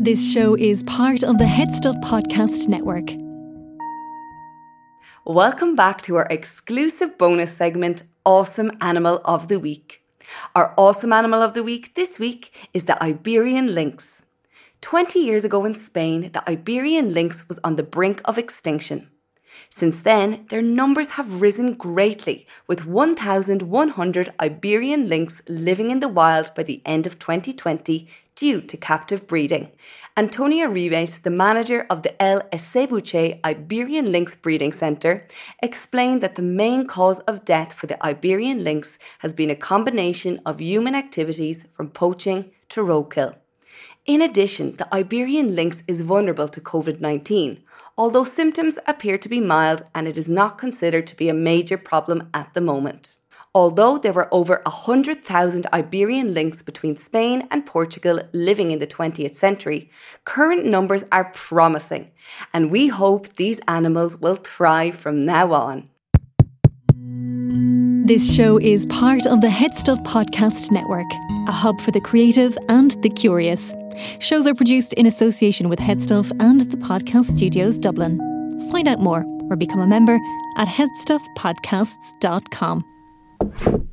This show is part of the HeadStuff Podcast Network. Welcome back to our exclusive bonus segment, Awesome Animal of the Week. Our awesome animal of the week this week is the Iberian lynx. 20 years ago in Spain, the Iberian lynx was on the brink of extinction. Since then, their numbers have risen greatly, with 1,100 Iberian lynx living in the wild by the end of 2020 due to captive breeding. Antonio Rivas, the manager of the El Acebuche Iberian Lynx Breeding Centre, explained that the main cause of death for the Iberian lynx has been a combination of human activities from poaching to roadkill. In addition, the Iberian lynx is vulnerable to COVID 19, although symptoms appear to be mild and it is not considered to be a major problem at the moment. Although there were over 100,000 Iberian lynx between Spain and Portugal living in the 20th century, current numbers are promising, and we hope these animals will thrive from now on. This show is part of the HeadStuff Podcast Network, a hub for the creative and the curious. Shows are produced in association with Headstuff and the Podcast Studios Dublin. Find out more or become a member at headstuffpodcasts.com.